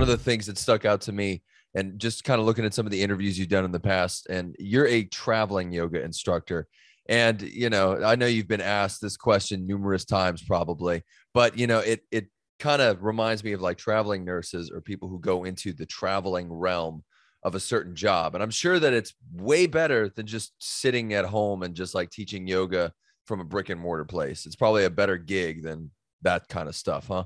one of the things that stuck out to me and just kind of looking at some of the interviews you've done in the past and you're a traveling yoga instructor. And you know i know you've been asked this question numerous times probably but you know it it kind of reminds me of like traveling nurses or people who go into the traveling realm of a certain job. And i'm sure that it's way better than just sitting at home and just like teaching yoga from a brick and mortar place. It's probably a better gig than that kind of stuff huh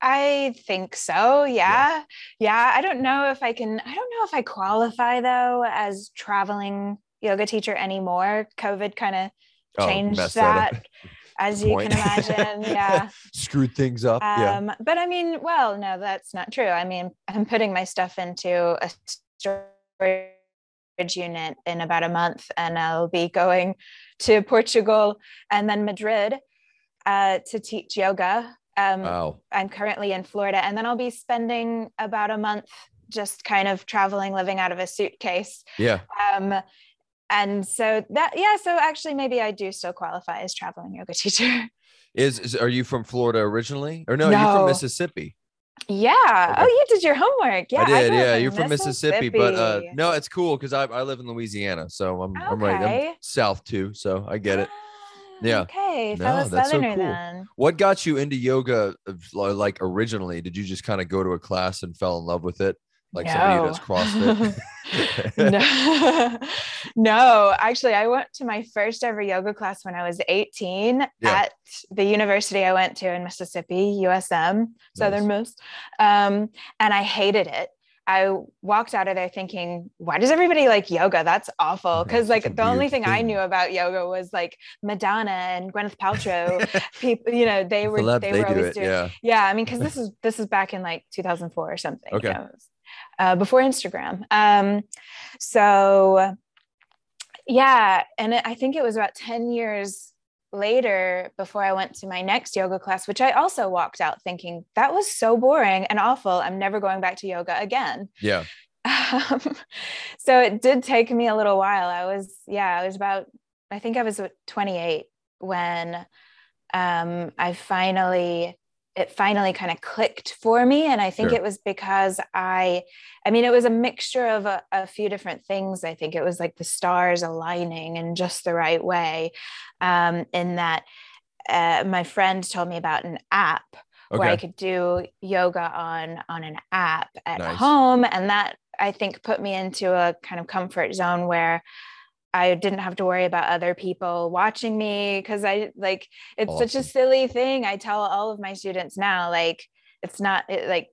I think so. Yeah. yeah. Yeah. I don't know if I can, I don't know if I qualify though as traveling yoga teacher anymore. COVID kind of oh, changed that. that as you can imagine. Yeah. Screwed things up. Um, yeah. But I mean, well, no, that's not true. I mean, I'm putting my stuff into a storage unit in about a month and I'll be going to Portugal and then Madrid uh, to teach yoga um, wow. I'm currently in Florida, and then I'll be spending about a month just kind of traveling, living out of a suitcase. Yeah. Um, and so that, yeah, so actually, maybe I do still qualify as traveling yoga teacher. Is, is are you from Florida originally, or no, no. you're from Mississippi? Yeah. Okay. Oh, you did your homework. Yeah. I did. I yeah. You're from Mississippi, but uh, no, it's cool because I, I live in Louisiana, so I'm okay. I'm right. I'm south too, so I get it. Yeah. Okay. No, Fellow that's Southerner so cool. then. What got you into yoga like originally? Did you just kind of go to a class and fell in love with it? Like no. somebody does CrossFit? no. no, actually, I went to my first ever yoga class when I was 18 yeah. at the university I went to in Mississippi, USM, Southern Miss. Nice. Um, and I hated it. I walked out of there thinking, why does everybody like yoga? That's awful. Because like the only thing, thing, I knew about yoga was like Madonna and Gwyneth Paltrow. people, you know, they were they, they were always do doing. Yeah. yeah, I mean, because this is this is back in like 2004 or something. Okay. You know, uh, before Instagram. Um, so yeah, and I think it was about 10 years later before I went to my next yoga class, which I also walked out thinking that was so boring and awful. I'm never going back to yoga again. Yeah. Um, so it did take me a little while. I was, yeah, I was about, I think I was 28 when um, I finally it finally kind of clicked for me and i think sure. it was because i i mean it was a mixture of a, a, few different things i think it was like the stars aligning in just the right way um, in that uh, my friend told me about an app okay. where i could do yoga on on an app at nice. home and that i think put me into a kind of comfort zone where I didn't have to worry about other people watching me because I like it's awesome. such a silly thing. I tell all of my students now, like, it's not it, like,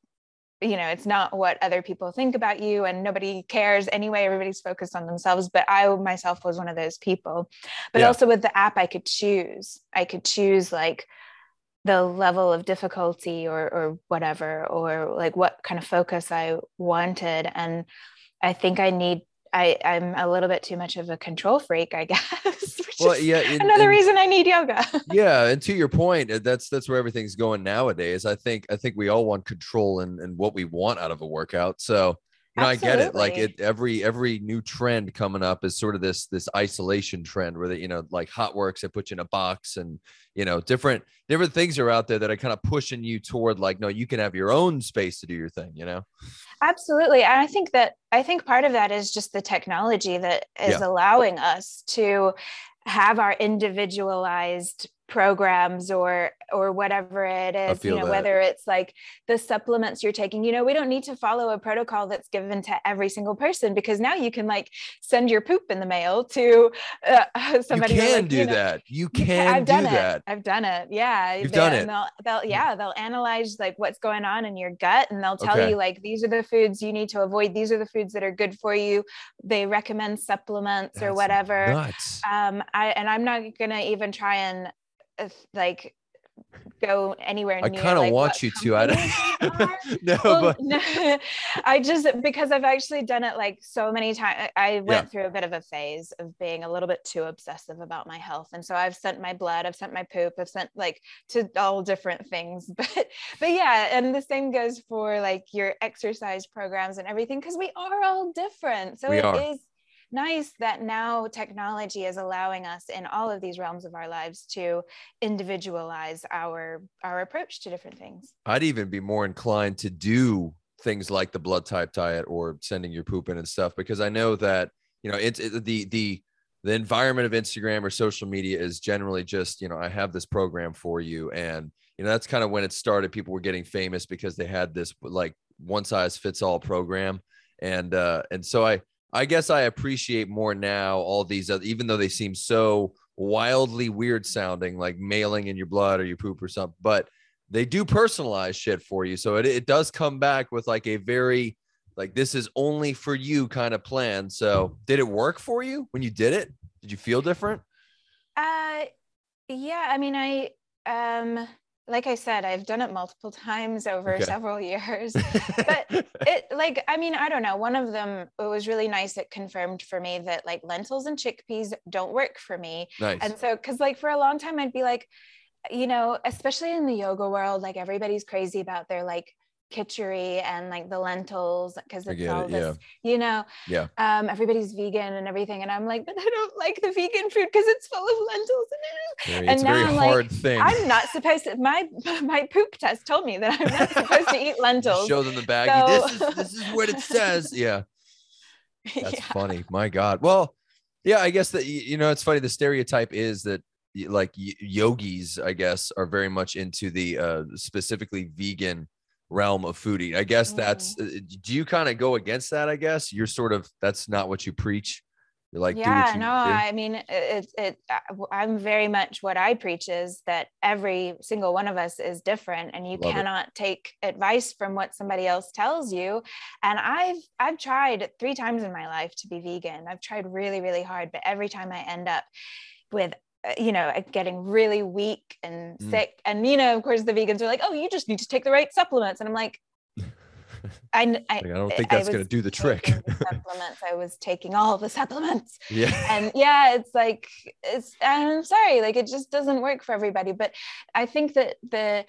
you know, it's not what other people think about you and nobody cares anyway. Everybody's focused on themselves. But I myself was one of those people. But yeah. also with the app, I could choose. I could choose like the level of difficulty or or whatever, or like what kind of focus I wanted. And I think I need I, I'm a little bit too much of a control freak, I guess. well, yeah, and, another and, reason I need yoga. yeah, and to your point, uh, that's that's where everything's going nowadays. I think I think we all want control and and what we want out of a workout. So you know, I get it. Like it, every every new trend coming up is sort of this this isolation trend where they, you know, like Hotworx they put you in a box, and you know, different different things are out there that are kind of pushing you toward like, no, you can have your own space to do your thing. You know. Absolutely, and I think that I think part of that is just the technology that is yeah. allowing us to have our individualized programs or or whatever it is you know that. whether it's like the supplements you're taking you know we don't need to follow a protocol that's given to every single person because now you can like send your poop in the mail to uh, somebody you can like, do you know, that you can I've done do it. that I've done it yeah you've they, done it they'll, they'll yeah they'll analyze like what's going on in your gut and they'll tell okay. you like these are the foods you need to avoid these are the foods that are good for you they recommend supplements that's or whatever nuts. um I and I'm not gonna even try and like go anywhere I kind of like, want you to. I don't no, well, but no, I just because I've actually done it like so many times. I went yeah. through a bit of a phase of being a little bit too obsessive about my health, and so I've sent my blood, I've sent my poop, I've sent like to all different things. But but yeah, and the same goes for like your exercise programs and everything because we are all different. So we it are. is nice that now technology is allowing us in all of these realms of our lives to individualize our our approach to different things. I'd even be more inclined to do things like the blood type diet or sending your poop in and stuff because I know that you know it's it, the the the environment of Instagram or social media is generally just you know I have this program for you. And you know that's kind of when it started. People were getting famous because they had this like one size fits all program. And uh and so I I guess I appreciate more now all these other even though they seem so wildly weird sounding like mailing in your blood or your poop or something but they do personalize shit for you. So it, it does come back with like a very like this is only for you kind of plan. So did it work for you when you did it? Did you feel different? Uh yeah, I mean I um like I said, I've done it multiple times over okay. several years. but it like I mean, I don't know. One of them it was really nice. It confirmed for me that like lentils and chickpeas don't work for me. Nice. And so cuz like for a long time I'd be like you know, especially in the yoga world, like everybody's crazy about their like kitchery and like the lentils because it's all it, this, yeah. you know, yeah. Um, everybody's vegan and everything, and I'm like, but I don't like the vegan food because it's full of lentils and now I'm like, thing. I'm not supposed to. My my poop test told me that I'm not supposed to eat lentils. Show them the baggie. So... This is this is what it says. Yeah, that's yeah. funny. My God. Well, yeah, I guess that you know it's funny. The stereotype is that like yogis, I guess, are very much into the uh, specifically vegan realm of foodie. I guess that's. Mm. Uh, do you kind of go against that? I guess you're sort of that's not what you preach. You're like, yeah, no, do. I mean, it, it, uh, I'm very much what I preach is that every single one of us is different, and you Love cannot it. take advice from what somebody else tells you. And I've I've tried three times in my life to be vegan. I've tried really, really hard, but every time I end up with you know getting really weak and mm. sick and you know of course the vegans are like oh you just need to take the right supplements and i'm like I, I, I, don't think that's going to do the trick. the supplements. I was taking all the supplements. Yeah. And yeah, it's like, it's, I'm sorry, like it just doesn't work for everybody. But I think that the,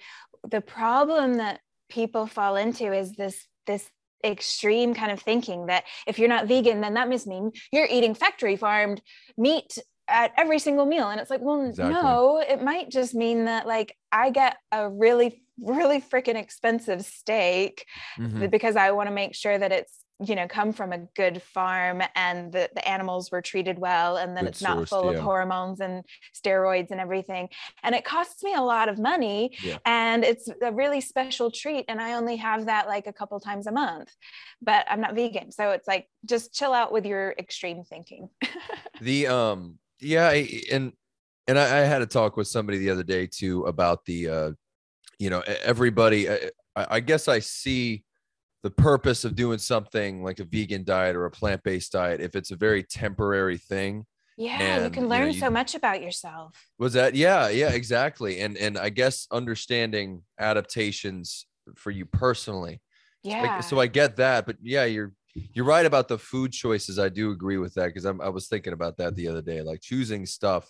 the problem that people fall into is this, this extreme kind of thinking that if you're not vegan, then that must mean you're eating factory farmed meat at every single meal and it's like well exactly. no it might just mean that like i get a really really freaking expensive steak mm-hmm. because i want to make sure that it's you know come from a good farm and the, the animals were treated well and then good it's not full yeah. of hormones and steroids and everything and it costs me a lot of money yeah. and it's a really special treat and i only have that like a couple times a month but i'm not vegan so it's like just chill out with your extreme thinking the um yeah and and I, I, had a talk with somebody the other day too about the uh you know everybody I, I guess i see the purpose of doing something like a vegan diet or a plant-based diet if it's a very temporary thing yeah and, you can learn you know, you, so much about yourself. Was that yeah yeah exactly and and i guess understanding adaptations for you personally. Yeah so I, so I get that but yeah you're you're right about the food choices. I do agree with that because I was thinking about that the other day, like choosing stuff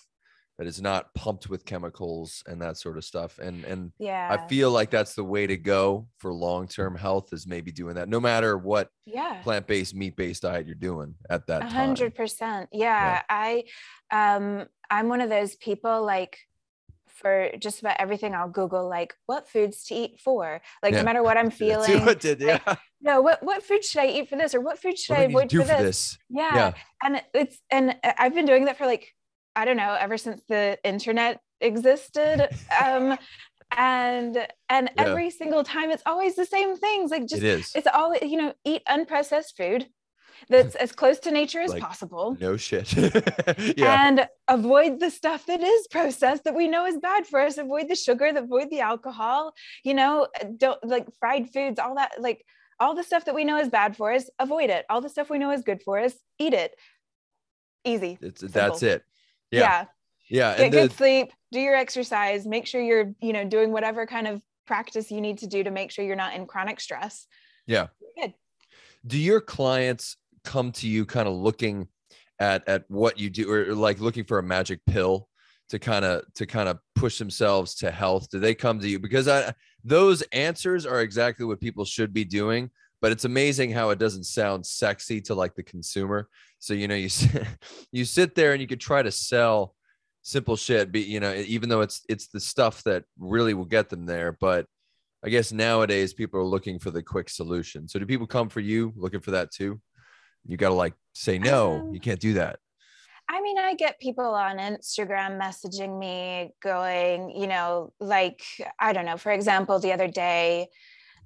that is not pumped with chemicals and that sort of stuff. And and yeah, I feel like that's the way to go for long term health is maybe doing that, no matter what yeah plant based, meat based diet you're doing at that time. hundred percent. Yeah, I um I'm one of those people like for just about everything I'll Google like what foods to eat for. Like yeah. no matter what I'm feeling. did, yeah. Like, no, what what food should I eat for this or what food should what I avoid for, for this? this? Yeah. yeah. And it's and I've been doing that for like I don't know ever since the internet existed. um and and yeah. every single time it's always the same things like just it is. it's always you know eat unprocessed food that's as close to nature as like, possible. No shit. yeah. And avoid the stuff that is processed that we know is bad for us. Avoid the sugar, avoid the alcohol, you know, don't like fried foods, all that, like all the stuff that we know is bad for us, avoid it. All the stuff we know is good for us, eat it. Easy. It's, that's it. Yeah. Yeah. yeah. Get the, good sleep, do your exercise, make sure you're, you know, doing whatever kind of practice you need to do to make sure you're not in chronic stress. Yeah. Good. Do your clients come to you kind of looking at at what you do or like looking for a magic pill to kind of to kind of push themselves to health do they come to you because i those answers are exactly what people should be doing but it's amazing how it doesn't sound sexy to like the consumer so you know you you sit there and you could try to sell simple shit be you know even though it's it's the stuff that really will get them there but I guess nowadays people are looking for the quick solution. So do people come for you looking for that too? You got to like say no, um, you can't do that. I mean, I get people on Instagram messaging me going, you know, like, I don't know, for example, the other day,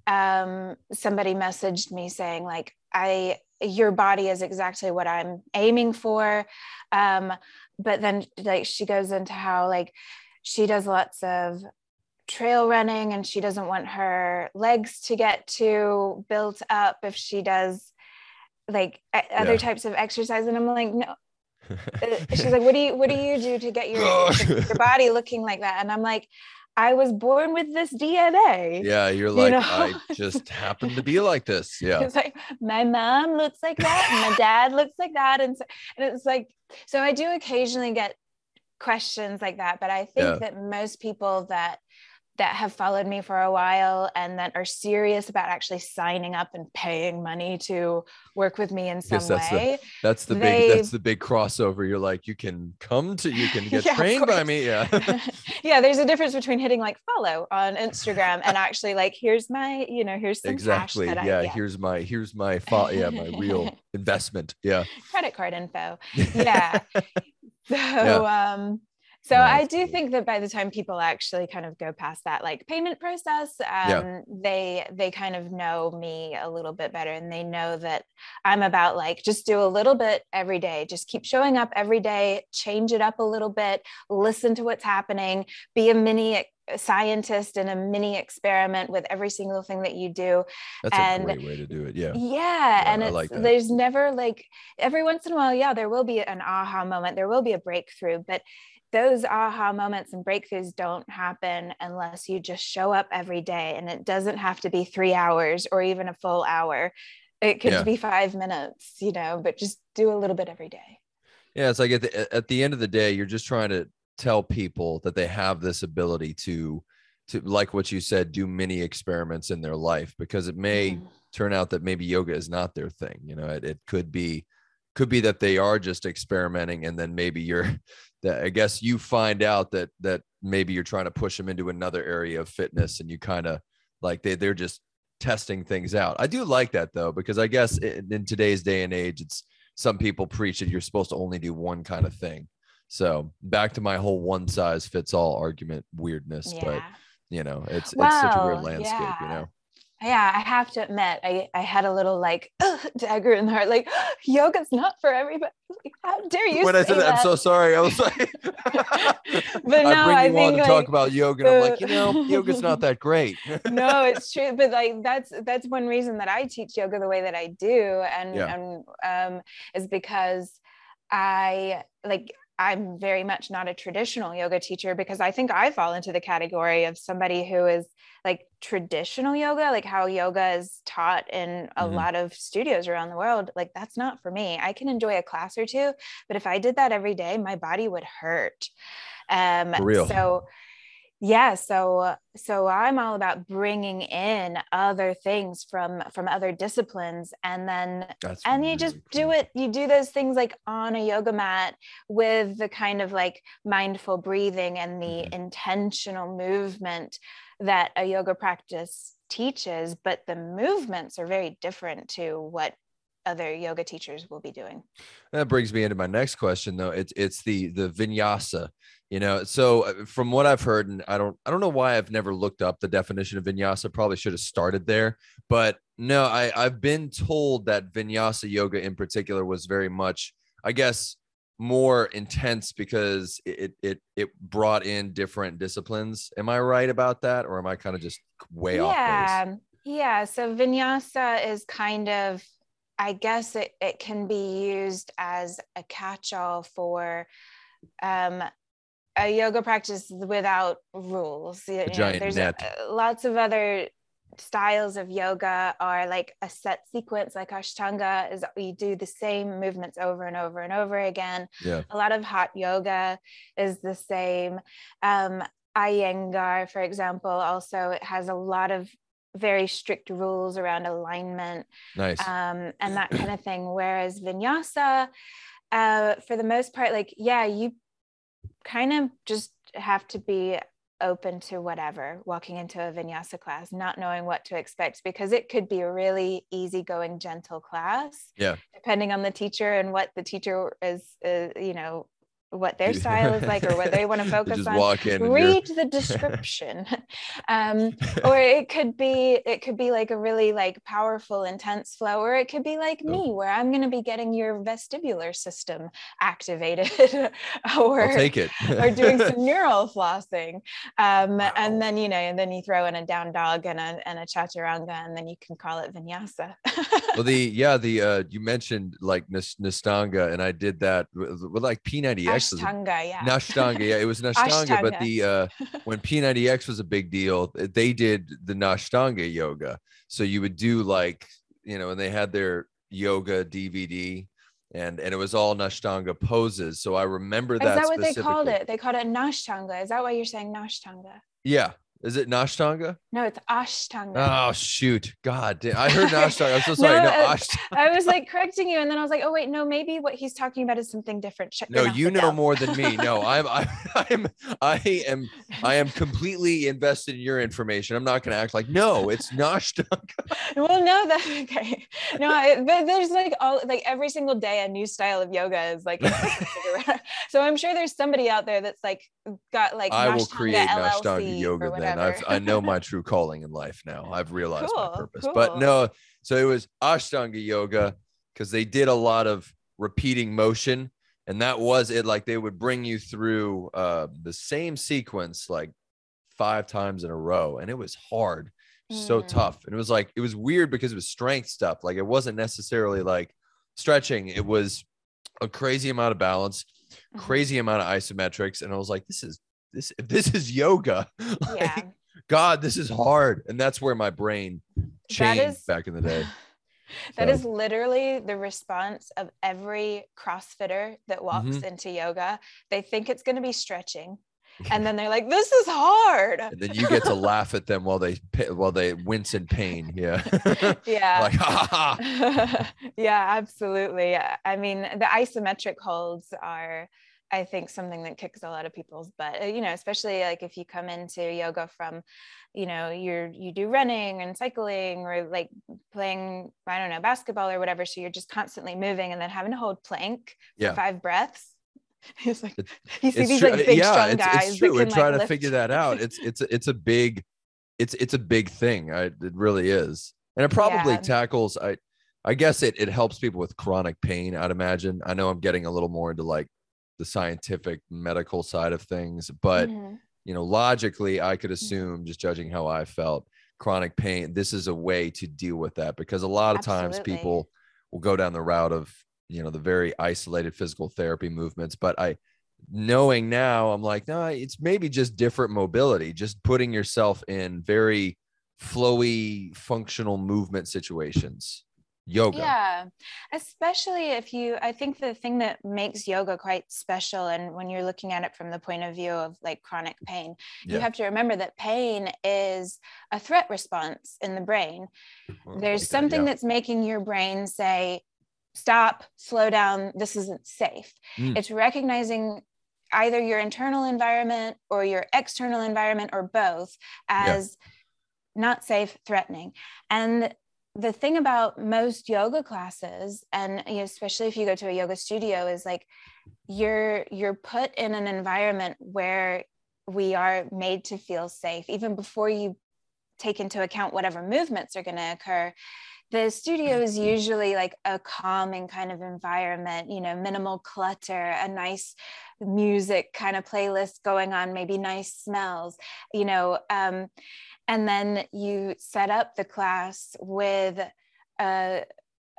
um, somebody messaged me saying, like, I, your body is exactly what I'm aiming for. Um, but then, like, she goes into how, like, she does lots of trail running and she doesn't want her legs to get too built up if she does like other types of exercise and i'm like no Uh, she's like what do you what do you do to get your, your body looking like that and i'm like I was born with this DNA. Yeah, you're like, you know? I just happen to be like this. Yeah. It's like my mom looks like that, and my dad looks like that. And so and it's like, so I do occasionally get questions like that, but I think yeah. that most people that that have followed me for a while and that are serious about actually signing up and paying money to work with me in some that's way. The, that's the big that's the big crossover. You're like, you can come to you can get yeah, trained by me. Yeah. yeah, there's a difference between hitting like follow on Instagram and actually like here's my, you know, here's some exactly. yeah, I, yeah, here's my here's my fo- yeah, my real investment. Yeah. Credit card info. Yeah. so yeah. um so I do think that by the time people actually kind of go past that like payment process, um, yeah. they they kind of know me a little bit better, and they know that I'm about like just do a little bit every day, just keep showing up every day, change it up a little bit, listen to what's happening, be a mini scientist in a mini experiment with every single thing that you do. That's and, a great way to do it. Yeah. Yeah. yeah and it's, like there's never like every once in a while, yeah, there will be an aha moment, there will be a breakthrough, but those aha moments and breakthroughs don't happen unless you just show up every day and it doesn't have to be three hours or even a full hour it could yeah. be five minutes you know but just do a little bit every day yeah it's like at the, at the end of the day you're just trying to tell people that they have this ability to to like what you said do many experiments in their life because it may mm-hmm. turn out that maybe yoga is not their thing you know it, it could be could be that they are just experimenting and then maybe you're that I guess you find out that that maybe you're trying to push them into another area of fitness and you kind of like they they're just testing things out. I do like that though because I guess in, in, today's day and age it's some people preach that you're supposed to only do one kind of thing. So back to my whole one size fits all argument weirdness, yeah. but you know, it's well, it's such a weird landscape, yeah. you know yeah, I have to admit, I, I had a little like dagger in the heart, like yoga's not for everybody. How dare you? When I said that, that, I'm so sorry. I was like, but no, I bring I you on to like, talk about yoga, and I'm like, you know, yoga's not that great. no, it's true, but like that's that's one reason that I teach yoga the way that I do, and yeah. and um, is because I like I'm very much not a traditional yoga teacher because I think I fall into the category of somebody who is like traditional yoga, like how yoga is taught in a mm-hmm. lot of studios around the world. Like that's not for me. I can enjoy a class or two, but if I did that every day, my body would hurt. Um, for real. So yeah so so i'm all about bringing in other things from from other disciplines and then That's and really you just cool. do it you do those things like on a yoga mat with the kind of like mindful breathing and the mm-hmm. intentional movement that a yoga practice teaches but the movements are very different to what other yoga teachers will be doing. That brings me into my next question though. It's it's the the vinyasa, you know. So uh, from what I've heard and I don't I don't know why I've never looked up the definition of vinyasa, probably should have started there, but no, I I've been told that vinyasa yoga in particular was very much I guess more intense because it it it brought in different disciplines. Am I right about that or am I kind of just way yeah. off Yeah. Yeah, so vinyasa is kind of I guess it, it can be used as a catch all for um, a yoga practice without rules. You, know, there's a, lots of other styles of yoga are like a set sequence like ashtanga is you do the same movements over and over and over again yeah. a lot of hot yoga is the same um iyengar for example also it has a lot of very strict rules around alignment nice. um, and that kind of thing. Whereas vinyasa, uh, for the most part, like, yeah, you kind of just have to be open to whatever walking into a vinyasa class not knowing what to expect because it could be a really easygoing gentle class yeah. depending on the teacher and what the teacher is uh, you know what their style is like or what they want to focus on. read the description. Um, or it could be it could be like a really like powerful intense flow or it could be like oh. me where i'm going to be getting your vestibular system activated or I'll take it. or doing some neural flossing. Um, wow. and then you know and then you throw in a down dog and a, and a chaturanga and then you can call it vinyasa. Well the yeah the uh you mentioned like Nashtanga and i did that with, with like p90x Ashtanga, yeah. Nashtanga, yeah, it was Nashtanga, but the uh when P90X was a big deal, they did the Nashtanga yoga. So you would do like, you know, and they had their yoga DVD and and it was all Nashtanga poses. So I remember that. Is that what they called it? They called it Nashtanga. Is that why you're saying Nashtanga? Yeah, is it Nashtanga? No, it's Ashtanga. Oh shoot! God, I heard Nashtanga. I'm so sorry. no, no uh, I was like correcting you, and then I was like, oh wait, no, maybe what he's talking about is something different. Check no, you know more than me. No, I'm, I, I'm, I am, I am completely invested in your information. I'm not going to act like no, it's Nashtanga. well, no, that's okay. No, I, but there's like all like every single day a new style of yoga is like. so I'm sure there's somebody out there that's like got like I will create Nashtanga yoga then. I've I know my true calling in life now. I've realized cool, my purpose. Cool. But no, so it was Ashtanga yoga because they did a lot of repeating motion. And that was it. Like they would bring you through uh, the same sequence like five times in a row. And it was hard, mm. so tough. And it was like, it was weird because it was strength stuff. Like it wasn't necessarily like stretching, it was a crazy amount of balance Mm-hmm. crazy amount of isometrics and i was like this is this this is yoga like, yeah. god this is hard and that's where my brain changed is, back in the day That so. is literally the response of every crossfitter that walks mm-hmm. into yoga they think it's going to be stretching and then they're like this is hard and then you get to laugh at them while they while they wince in pain yeah yeah like ha, ha, ha. yeah absolutely i mean the isometric holds are I think something that kicks a lot of people's butt, uh, you know, especially like if you come into yoga from, you know, you're, you do running and cycling or like playing, I don't know, basketball or whatever. So you're just constantly moving and then having to hold plank yeah. for five breaths. It's like you see these true. like big yeah, strong it's, guys. It's true. We're trying like, to figure that out. It's it's it's a big, it's it's a big thing. I, it really is, and it probably yeah. tackles. I I guess it it helps people with chronic pain. I'd imagine. I know I'm getting a little more into like the scientific medical side of things, but mm-hmm. you know, logically, I could mm-hmm. assume just judging how I felt, chronic pain. This is a way to deal with that because a lot of Absolutely. times people will go down the route of you know the very isolated physical therapy movements but i knowing now i'm like no it's maybe just different mobility just putting yourself in very flowy functional movement situations yoga yeah especially if you i think the thing that makes yoga quite special and when you're looking at it from the point of view of like chronic pain yeah. you have to remember that pain is a threat response in the brain there's like something yeah. that's making your brain say stop, slow down, this isn't safe. Mm. It's recognizing either your internal environment or your external environment or both as yeah. not safe, threatening. And the thing about most yoga classes and you know, especially if you go to a yoga studio is like you're you're put in an environment where we are made to feel safe even before you take into account whatever movements are going to occur. The studio is usually like a calming kind of environment you know minimal clutter a nice music kind of playlist going on maybe nice smells you know um, and then you set up the class with a,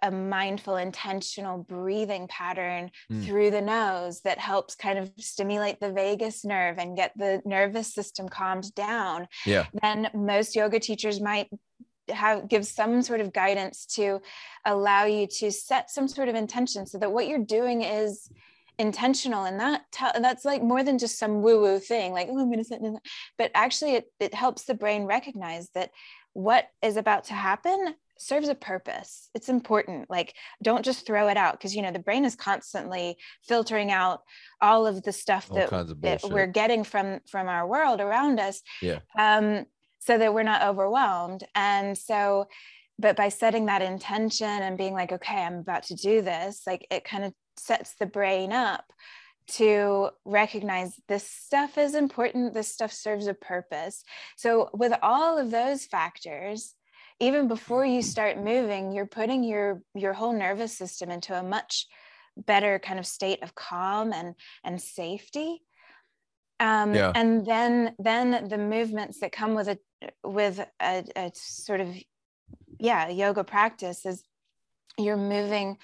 a mindful intentional breathing pattern mm. through the nose that helps kind of stimulate the vagus nerve and get the nervous system calmed down yeah then most yoga teachers might have give some sort of guidance to allow you to set some sort of intention so that what you're doing is intentional and that t- that's like more than just some woo woo thing like oh i'm going to set but actually it, it helps the brain recognize that what is about to happen serves a purpose. It's important like don't just throw it out because you know the brain is constantly filtering out all of the stuff All that, that we're getting from from our world around us Yeah. um so that we're not overwhelmed. And so but by setting that intention and being like okay i'm about to do this like it kind of sets the brain up to recognize this stuff is important this stuff serves a purpose so with all of those factors even before you start moving you're putting your your whole nervous system into a much better kind of state of calm and and safety um, Yeah. and then then the movements that come with a with a, a sort of yeah yoga practice is you're moving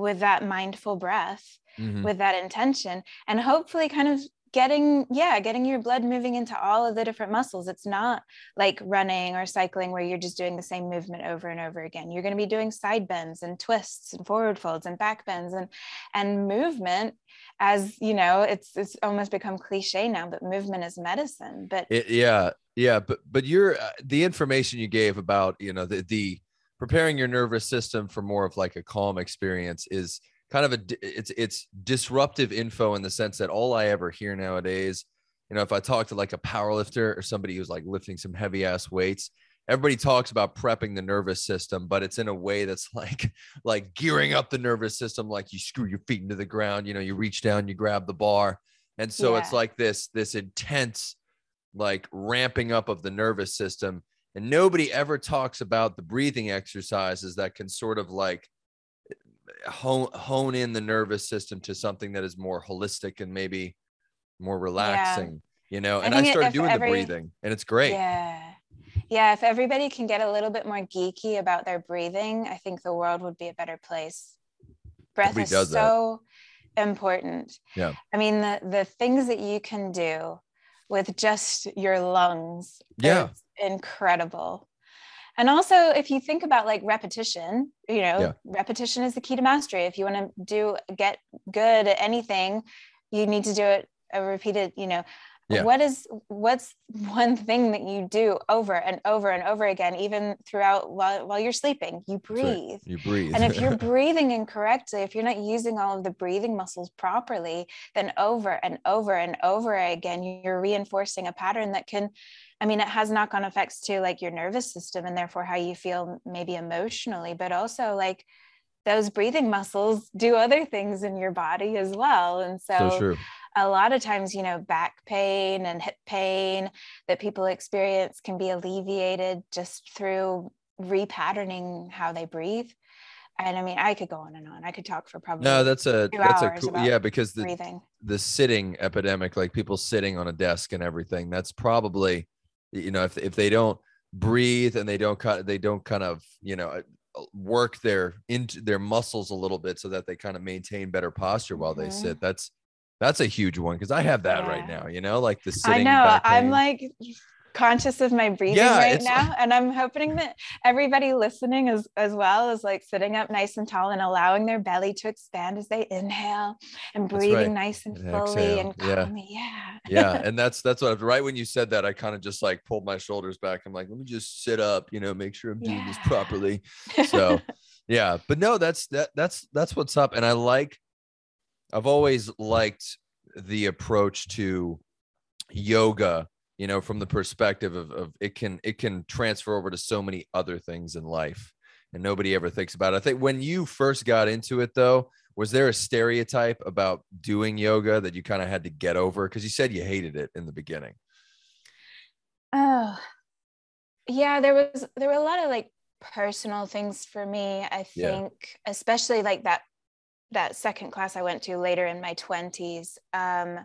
with that mindful breath Mhm. with that intention and hopefully kind of getting yeah getting your blood moving into all of the different muscles. It's not like running or cycling where you're just doing the same movement over and over again. You're going to be doing side bends and twists and forward folds and back bends and and movement as you know it's it's almost become cliche now but movement is medicine. But It, yeah, yeah, but but your uh, the information you gave about you know the the preparing your nervous system for more of like a calm experience is kind of a it's it's disruptive info in the sense that all I ever hear nowadays, you know, if I talk to like a power lifter or somebody who's like lifting some heavy ass weights, everybody talks about prepping the nervous system, but it's in a way that's like like gearing up the nervous system, like you screw your feet into the ground, you know, you reach down, you grab the bar, and so it's like this this intense like ramping up of the nervous system and nobody ever talks about the breathing exercises that can sort of like eh, hone, hone in the nervous system to something that is more holistic and maybe more relaxing you know and i think started doing every- the breathing and it's great Yeah. Yeah. If everybody can get a little bit more geeky about their breathing, I think the world would be a better place. Breath Nobody is does that. so important. Yeah. I mean, the, the things that you can do with just your lungs Yeah. Incredible. And also, if you think about like repetition, you know, Yeah. repetition is the key to mastery. If you want to do get good at anything, you need to do it uh, a repeated, you know, Yeah. what is what's one thing that you do over and over and over again, even throughout while, while you're sleeping? You That's right. breathe. you breathe And if you're breathing incorrectly, if you're not using all of the breathing muscles properly, then over and over and over again, you're reinforcing a pattern that can, I mean, it has knock on effects to like your nervous system and therefore how you feel maybe emotionally, but also like those breathing muscles do other things in your body as well. And so true a lot of times, you know, back pain and hip pain that people experience can be alleviated just through repatterning how they breathe. And I mean, I could go on and on. I could talk for probably no that's a that's a cool yeah because the breathing. the sitting epidemic, like people sitting on a desk and everything, that's probably, you know, if, if they don't breathe and they don't cut, they don't kind of, you know, uh, work their into their muscles a little bit so that they kind of maintain better posture while they Mhm. sit. That's that's a huge one because I have that right now. You know, like the sitting. i know i'm like conscious of my breathing Yeah, right now. And I'm hoping that everybody listening as, as well is like sitting up nice and tall and allowing their belly to expand as they inhale and breathing right. nice and And fully exhale. and Yeah. calmly. Yeah. yeah and that's that's what right when you said that i kind of just like pulled my shoulders back i'm like let me just sit up you know make sure i'm doing this properly so yeah but no that's that that's that's what's up and i like i've always liked the approach to yoga you know from the perspective of, of it can it can transfer over to so many other things in life and nobody ever thinks about it i think when you first got into it though was there a stereotype about doing yoga that you kind of had to get over because you said you hated it in the beginning Oh, yeah, there was there were a lot of like personal things for me. I Yeah. think, especially like that that second class I went to later in my twenties. Um,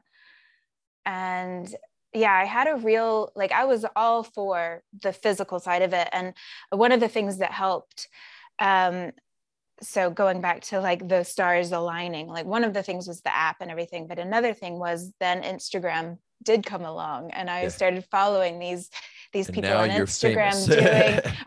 and yeah, I had a real like I was all for the physical side of it, and one of the things that helped. Um, so going back to like the stars aligning, like one of the things was the app and everything, but another thing was then Instagram did come along, and I Yeah. started following these these And people on Instagram doing.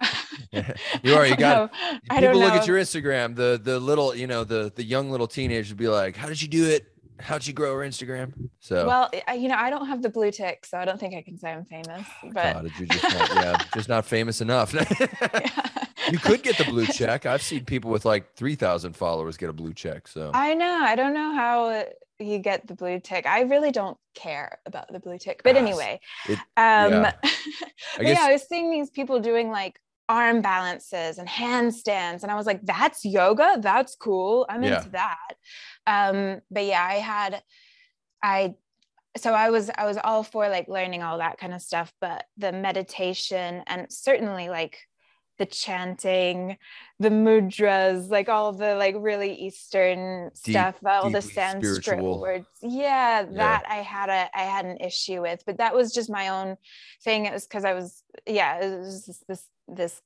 You are, you got- know. People look know. at your instagram the the little you know the the young little teenager would be like how did you do it how'd you grow her instagram so Well, I, you know, I don't have the blue tick, so I don't think I can say I'm famous. But God, you're just not, yeah just not famous enough you could get the blue check. I've seen people with like 3,000 followers get a blue check. So I know. I don't know how you get the blue tick. I really don't care about the blue tick. But anyway, it, um, yeah. I, guess, yeah, I was seeing these people doing like arm balances and handstands. And I was like, that's yoga. That's cool. I'm yeah. into that. Um, but yeah, I had, I, so I was, I was all for like learning all that kind of stuff, but the meditation and certainly like the chanting, the mudras, like all the like really Eastern Deep, stuff, all the Sanskrit spiritual. words. Yeah, that yeah. I had a I had an issue with, but that was just my own thing. It was because I was yeah, it was this this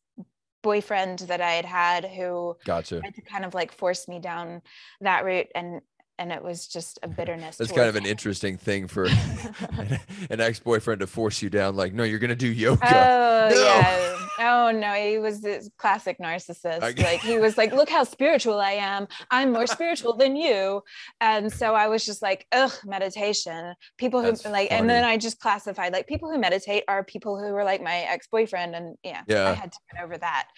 boyfriend that I had had who gotcha. to kind of like force me down that route and and it was just a bitterness. That's kind of an him. interesting thing for an, an, ex-boyfriend to force you down. Like, no, you're gonna do yoga. Oh no. yeah. Oh no, he was this classic narcissist. like he was like, look how spiritual I am. I'm more spiritual than you. And so I was just like, ugh, meditation. People who That's like, funny. and then I just classified like people who meditate are people who were like my ex-boyfriend, and yeah, yeah. I had to get over that.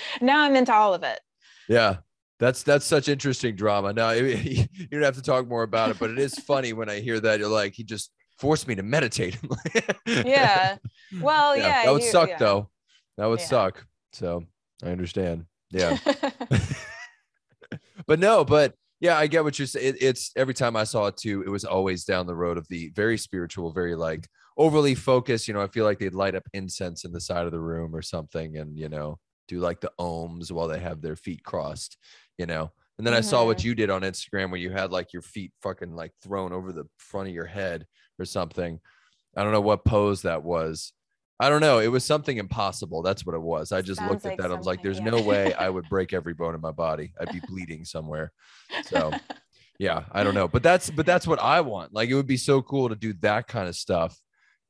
now I'm into all of it. Yeah. That's that's such interesting drama. Now you don't have to talk more about it, but it is funny when I hear that. You're like, he just forced me to meditate. yeah. Well, yeah. yeah that would you, suck yeah. though. That would yeah. suck. So I understand. Yeah. but no, but yeah, I get what you're saying. It, it's every time I saw it too, it was always down the road of the very spiritual, very like overly focused. You know, I feel like they'd light up incense in the side of the room or something, and you know, do like the ohms while they have their feet crossed you know. And then mm-hmm. I saw what mm-hmm. you did on Instagram where you had like your feet fucking like thrown over the front of your head or something. I don't know what pose that was. I don't know. It was something impossible. That's what it was. I just Sounds looked at like that. I was like, there's yeah. no way I would break every bone in my body. I'd be bleeding somewhere. So yeah, I don't know. But that's but that's what I want. Like it would be so cool to do that kind of stuff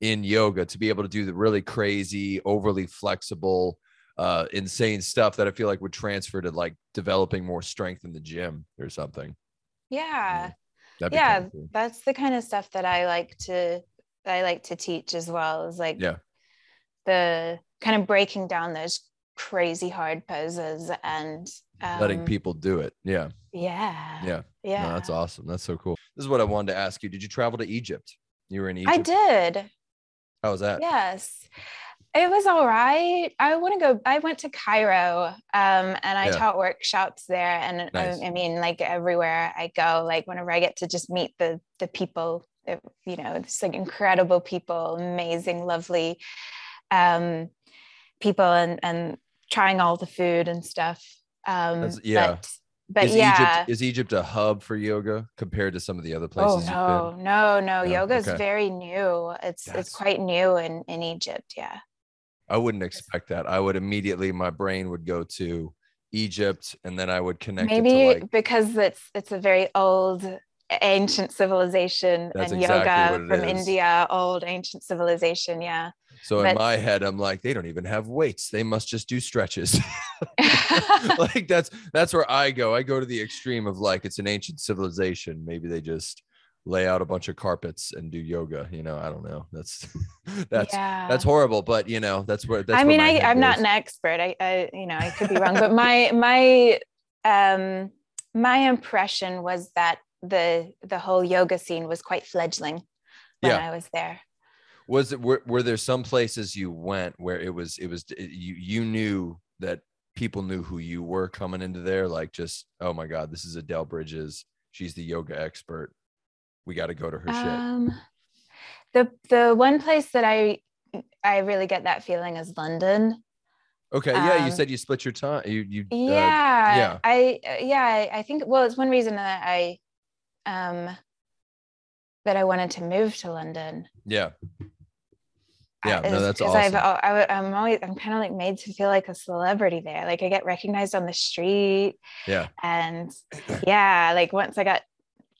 in yoga, to be able to do the really crazy, overly flexible, uh, insane stuff that I feel like would transfer to like developing more strength in the gym or something. Yeah. Yeah, yeah cool. that's the kind of stuff that I like to I like to teach as well. Is like yeah, the kind of breaking down those crazy hard poses and um, letting people do it. Yeah. Yeah. Yeah. Yeah. No, that's awesome. That's so cool. This is what I wanted to ask you. Did you travel to Egypt? You were in Egypt. I did. How was that? Yes. It was all right. I want to go. I went to Cairo um, and I yeah. taught workshops there. And nice. I, I, mean, like everywhere I go, like whenever I get to just meet the the people, it, you know, it's like incredible people, amazing, lovely um, people, and and trying all the food and stuff. Um, yeah. But, but is yeah, Egypt, is Egypt a hub for yoga compared to some of the other places? Oh no, no, no, Yoga is okay. very new. It's That's... it's quite new in in Egypt. Yeah. I wouldn't expect that. I would immediately my brain would go to Egypt and then I would connect maybe like, because it's it's a very old ancient civilization and exactly yoga from is. India, old ancient civilization. Yeah. So but, in my head, I'm like, they don't even have weights. They must just do stretches. like that's that's where I go. I go to the extreme of like it's an ancient civilization. Maybe they just lay out a bunch of carpets and do yoga you know i don't know. That's that's yeah. that's horrible but you know that's where that's i mean i i'm not an expert. I, I you know i could be wrong but my my um my impression was that the the whole yoga scene was quite fledgling when yeah. i was there. Was it were, were there some places you went where it was it was you you knew that people knew who you were coming into there? Like just oh my god this is Adell Bridges. She's the yoga expert we got to go to her um, shit? The the one place that I I really get that feeling is London. Okay. Yeah, um, you said you split your time. You you. Uh, yeah. yeah. I yeah I think well it's one reason that I um that I wanted to move to London. Yeah. Yeah, no, that's awesome. I've, I, I'm always, I'm kind of like made to feel like a celebrity there. Like I get recognized on the street. Yeah. And yeah, like once I got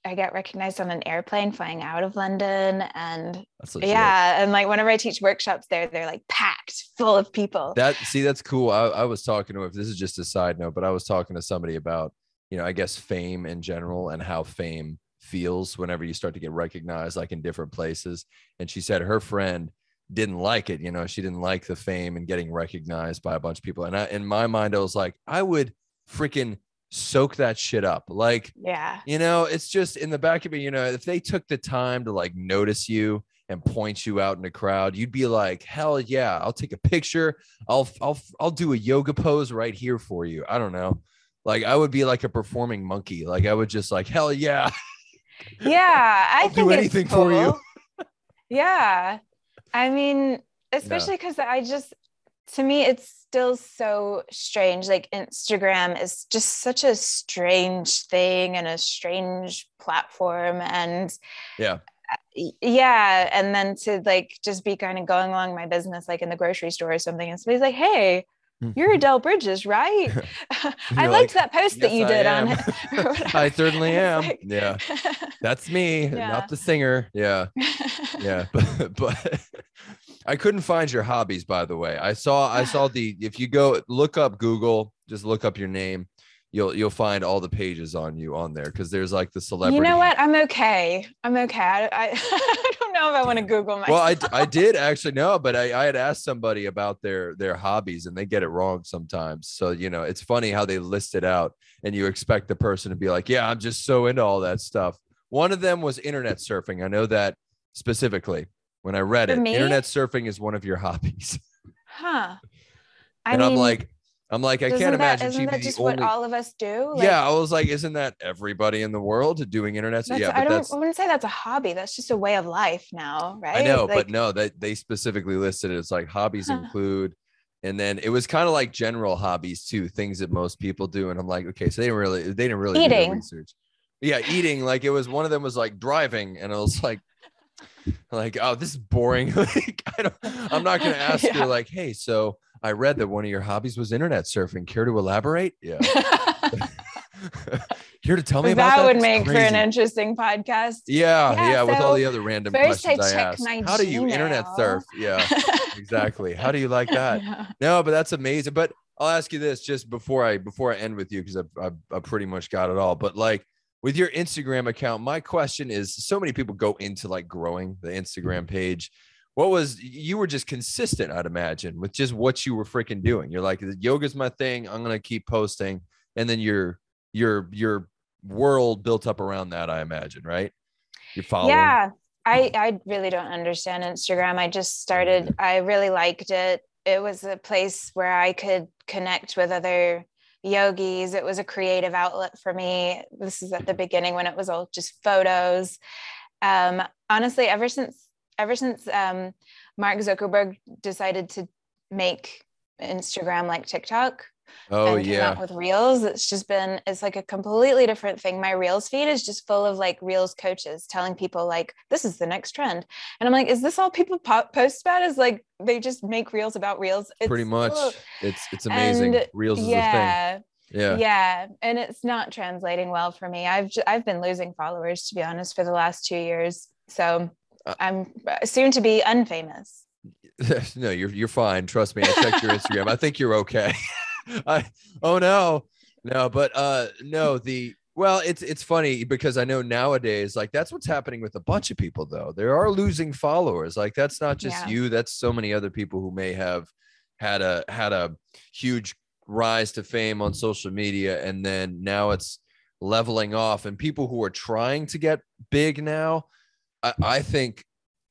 I got recognized on an airplane flying out of London. And yeah, and like whenever I teach workshops there, they're like packed full of people. That see, that's cool. I, I was talking to if this is just a side note, but I was talking to somebody about, you know, I guess fame in general and how fame feels whenever you start to get recognized like in different places. And she said her friend didn't like it. You know, she didn't like the fame and getting recognized by a bunch of people. And I, in my mind, I was like, I would freaking soak that shit up. Like, yeah, you know, it's just in the back of me, you know, if they took the time to like notice you and point you out in the crowd, you'd be like, hell yeah, I'll take a picture. I'll, I'll, I'll do a yoga pose right here for you. I don't know. Like I would be like a performing monkey. Like I would just like, hell yeah. Yeah. I think do anything for you. yeah. I mean, especially because I just, to me, it's still so strange. Like Instagram is just such a strange thing and a strange platform. And Yeah. yeah and then to like just be kind of going along my business like in the grocery store or something and somebody's like hey you're mm-hmm. Adell Bridges, right? I liked like, that post that "Yes, you I did on it. I certainly am. like- Yeah. That's me, Yeah. not the singer. Yeah. Yeah. But, but I couldn't find your hobbies, by the way. I saw, I saw the, if you go look up Google, just look up your name, you'll, you'll find all the pages on you on there. Cause there's like the celebrity. you know what? I'm okay. I'm okay. I, I, I don't know if I want to Google myself. Well, I, I did actually know, but I, I had asked somebody about their their hobbies and they get it wrong sometimes. So you know, it's funny how they list it out, and you expect the person to be like, "Yeah, I'm just so into all that stuff." One of them was internet surfing. I know that specifically when I read For it. me? Internet surfing is one of your hobbies, huh? I and mean, I'm like, I'm like, I can't that, imagine isn't that just the what all of us do? yeah, I was like, isn't that everybody in the world doing internet? That's, yeah, I but don't. that's I wouldn't say that's a hobby. That's just a way of life now, right? I know, Like, but no, that they specifically listed it as like hobbies Huh. include, and then it was kind of like general hobbies too, things that most people do. And I'm like, okay, so they didn't really, they didn't really do Eating. research. Yeah, eating. Like it was one of them was like driving, and I was like, like, oh, this is boring. like, I don't, I'm not gonna ask Yeah. her like, hey, so I read that one of your hobbies was internet surfing. Care to elaborate? Yeah. Here to tell me about that that would It's make for an interesting podcast. Yeah, Yeah, yeah, with all the other random I questions I, check asked. How do you internet surf? Yeah, exactly. How do you like that? Yeah. No, but that's amazing. But I'll ask you this just before I before I end with you because I, I I pretty much got it all. But like with your Instagram account, my question is: so many people go into like growing the Instagram mm-hmm. page. What was you were just consistent, I'd imagine, with just what you were freaking doing. You're like, yoga's my thing. I'm gonna keep posting, and then your your your world built up around that. I imagine, right? You're following. Yeah, I mm-hmm. I really don't understand Instagram. I just started. I really liked it. It was a place where I could connect with other yogis. It was a creative outlet for me. This is at the beginning when it was all just photos. Um, honestly, ever since ever since um, Mark Zuckerberg decided to make Instagram like TikTok, Oh and yeah. with reels it's just been it's like a completely different thing my reels feed is just full of like reels coaches telling people like this is the next trend and i'm like is this all people po- post about is like they just make reels about reels It's Pretty much. full- It's it's amazing. and Reels is yeah the thing. Yeah. yeah and it's not translating well for me i've j- i've been losing followers to be honest for the last two years so Uh, i'm soon to be unfamous no, you're you're fine. Trust me. I checked your Instagram. I think you're okay. I oh no. No, but uh no, the well, it's it's funny because I know nowadays, like that's what's happening with a bunch of people though. They are losing followers. Like that's not just Yeah. you, that's so many other people who may have had a had a huge rise to fame on social media and then now it's leveling off and people who are trying to get big now I, I think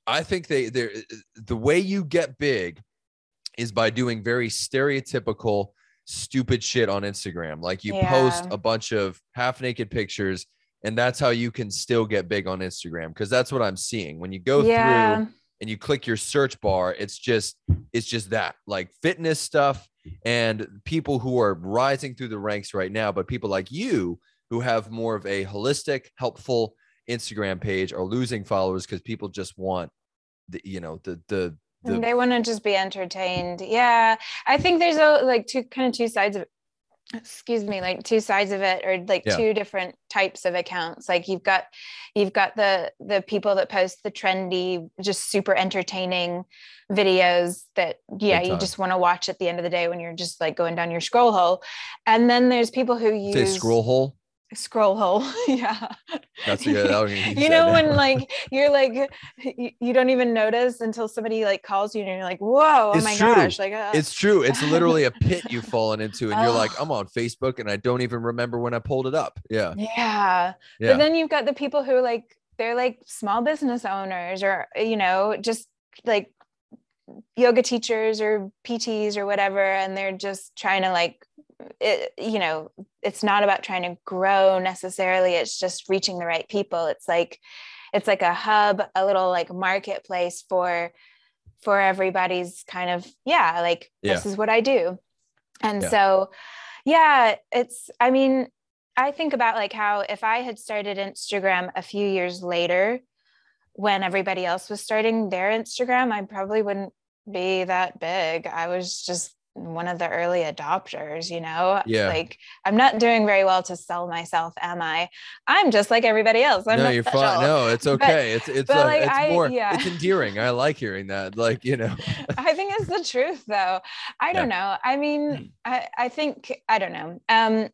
I think they they the way you get big is by doing very stereotypical stupid shit on Instagram. Like you post a bunch of half naked pictures and that's how you can still get big on Instagram because that's what I'm seeing. When you go yeah through and you click your search bar, it's just it's just that like fitness stuff and people who are rising through the ranks right now, but people like you who have more of a holistic, helpful Instagram page are losing followers because people just want the you know the the the they want to just be entertained. Yeah. I think there's a like two kind of two sides of excuse me like two sides of it or like Yeah. two different types of accounts. Like you've got you've got the the people that post the trendy just super entertaining videos that yeah you just want to watch at the end of the day when you're just like going down your scroll hole. And then there's people who say use scroll hole. Scroll hole yeah That's yeah. That you know when like you're like you, you don't even notice until somebody like calls you and you're like whoa oh It's my true. gosh like uh, it's true. It's literally a pit you've fallen into, and you're like, Oh. I'm on Facebook, and I don't even remember when I pulled it up. Yeah, yeah yeah, but then you've got the people who like they're like small business owners or you know just like yoga teachers or pts or whatever and they're just trying to like it, you know it's not about trying to grow necessarily it's just reaching the right people. It's like it's like a hub a little like marketplace for for everybody's kind of yeah like this is what i do. And Yeah. so yeah it's i mean i think about like how if i had started instagram a few years later when everybody else was starting their instagram i probably wouldn't be that big. I was just one of the early adopters you know Yeah. like i'm not doing very well to sell myself am i i'm just like everybody else i'm no, not you're special. fine. No, it's But- okay. it's it's but, uh, like, it's I- more yeah. it's endearing. I like hearing that. Like you know, I think it's the truth though. I don't know. I mean, I, I think I don't know. Um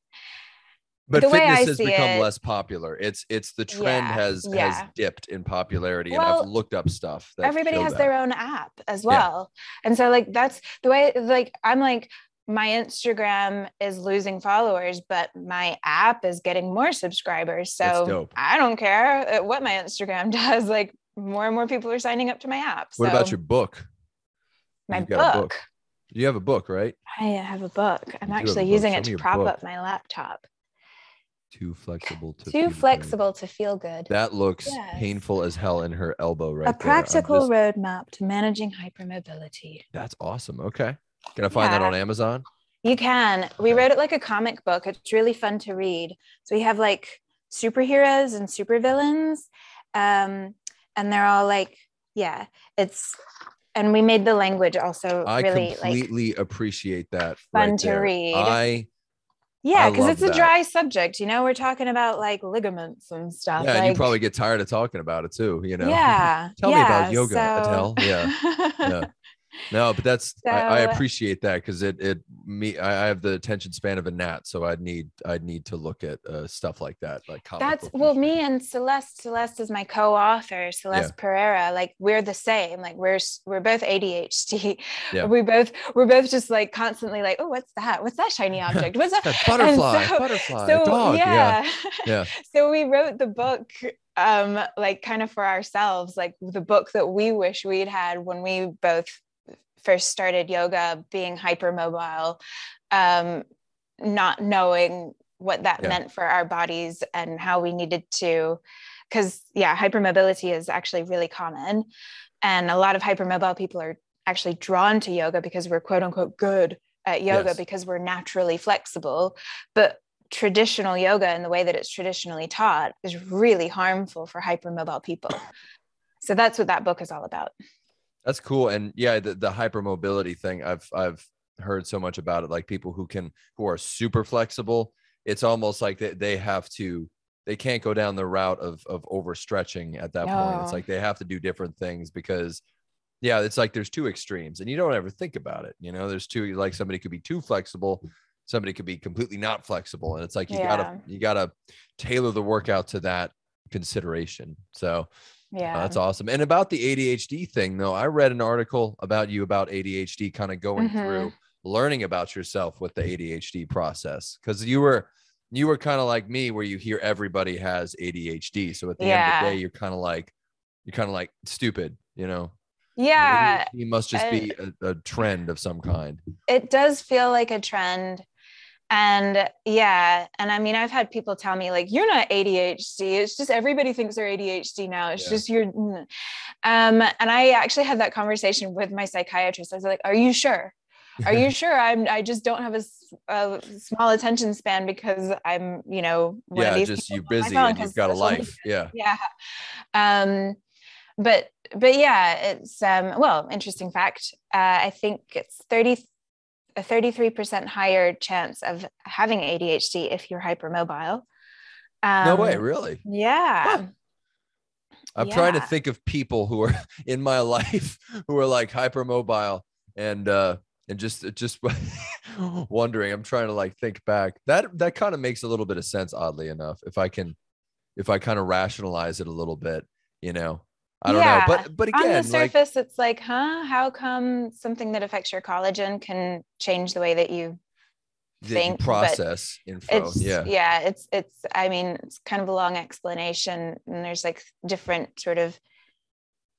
but The fitness has become it- less popular. It's it's the trend Yeah, has has dipped in popularity, and I've Well, looked up stuff. That everybody has that. their own app as Yeah. well. And so like that's the way like I'm like my Instagram is losing followers, but my app is getting more subscribers. So. I don't care uh, what my Instagram does. Like more and more people are signing up to my app. What about your book? my You've got a book? book. You have a book, right? I have a book. I'm You do have a actually book. using Show it to prop book. up my laptop. Too flexible to Too feel good. flexible to feel good. That looks Yes. painful as hell in her elbow right a there. Practical just- roadmap to managing hypermobility. That's awesome. Okay. Can I find that on Amazon? You can. We wrote it like a comic book. It's really fun to read. So we have like superheroes and supervillains. Um, and they're all like, yeah, it's and we made the language also I really like completely appreciate that. fun right to there. read. I yeah, because it's a dry subject, you know. We're talking about like ligaments and stuff. yeah, and you probably get tired of talking about it too. You know. Yeah. Tell me about yoga, so- Adell. Yeah, yeah. No, but that's I, I appreciate that because it it me I, I have the attention span of a gnat, so I'd need I'd need to look at uh, stuff like that, like That's well, me and Celeste. Celeste is my co-author. Celeste Pereira. Like we're the same. Like we're we're both ADHD. Yeah. We both we're both just like constantly like, oh, what's that? What's that shiny object? What's that? Butterfly, so- butterfly, so dog. Yeah, yeah. yeah. so we wrote the book um like kind of for ourselves, like the book that we wish we'd had when we both first started yoga, being hypermobile, um, not knowing what that Yeah. meant for our bodies and how we needed to because yeah hypermobility is actually really common and a lot of hypermobile people are actually drawn to yoga because we're quote unquote good at yoga Yes. because we're naturally flexible but traditional yoga and the way that it's traditionally taught is really harmful for hypermobile people so that's what that book is all about That's cool. And yeah, the, the hypermobility thing, I've I've heard so much about it. Like people who can who are super flexible, it's almost like they, they have to they can't go down the route of of overstretching at that point. It's like they have to do different things because yeah, it's like there's two extremes and you don't ever think about it. You know, there's two like somebody could be too flexible, somebody could be completely not flexible. And it's like you gotta you gotta tailor the workout to that consideration. So yeah uh, That's awesome. And about the ADHD thing, though, I read an article about you about ADHD, kind of going Mhm. through learning about yourself with the ADHD process, because you were you were kind of like me, where you hear everybody has ADHD. So at the end of the day, you're kind of like you're kind of like stupid, you know. yeah ADHD must just be a, a trend of some kind. it does feel like a trend and yeah and i mean i've had people tell me like you're not adhd it's just everybody thinks they're adhd now it's Yeah. just you're mm." um and i actually had that conversation with my psychiatrist i was like are you sure are you sure i'm i just don't have a small attention span because i'm you know one of yeah, these just you're busy and you've got a life. Yeah. yeah um but but yeah it's um well interesting fact uh i think it's 30 a 33% higher chance of having adhd if you're hypermobile um, No way, really. yeah I'm trying to think of people who are in my life who are like hypermobile and uh and just just wondering. I'm trying to like think back. That that kind of makes a little bit of sense, oddly enough. If I can, if I kind of rationalize it a little bit, you know, I don't yeah. know. But but again, on the surface, like, it's like, huh? How come something that affects your collagen can change the way that you think process info? yeah, yeah. It's it's. I mean, it's kind of a long explanation, and there's like different sort of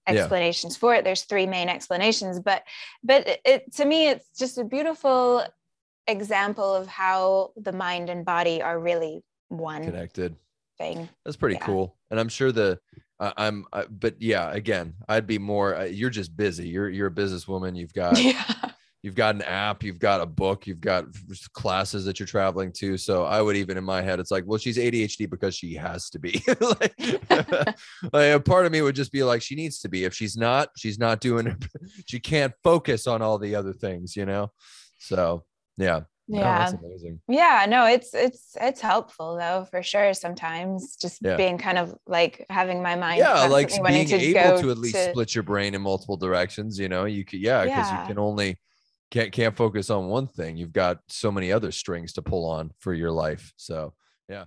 explanations yeah. for it. There's three main explanations, but but it, it to me, it's just a beautiful example of how the mind and body are really one connected thing. That's pretty yeah. cool, and I'm sure the I'm, uh, but yeah, again, I'd be more. Uh, you're just busy. You're you're a businesswoman. You've got yeah. you've got an app. You've got a book. You've got classes that you're traveling to. So I would even in my head, it's like, well, she's ADHD because she has to be. like, like, a part of me would just be like, she needs to be. If she's not, she's not doing. She can't focus on all the other things, you know. So yeah, Oh, yeah oh, yeah no it's it's it's helpful though for sure sometimes just yeah. being kind of like having my mind yeah like being to able to at least to... split your brain in multiple directions you know you could yeah because yeah. you can only can't can't focus on one thing you've got so many other strings to pull on for your life so yeah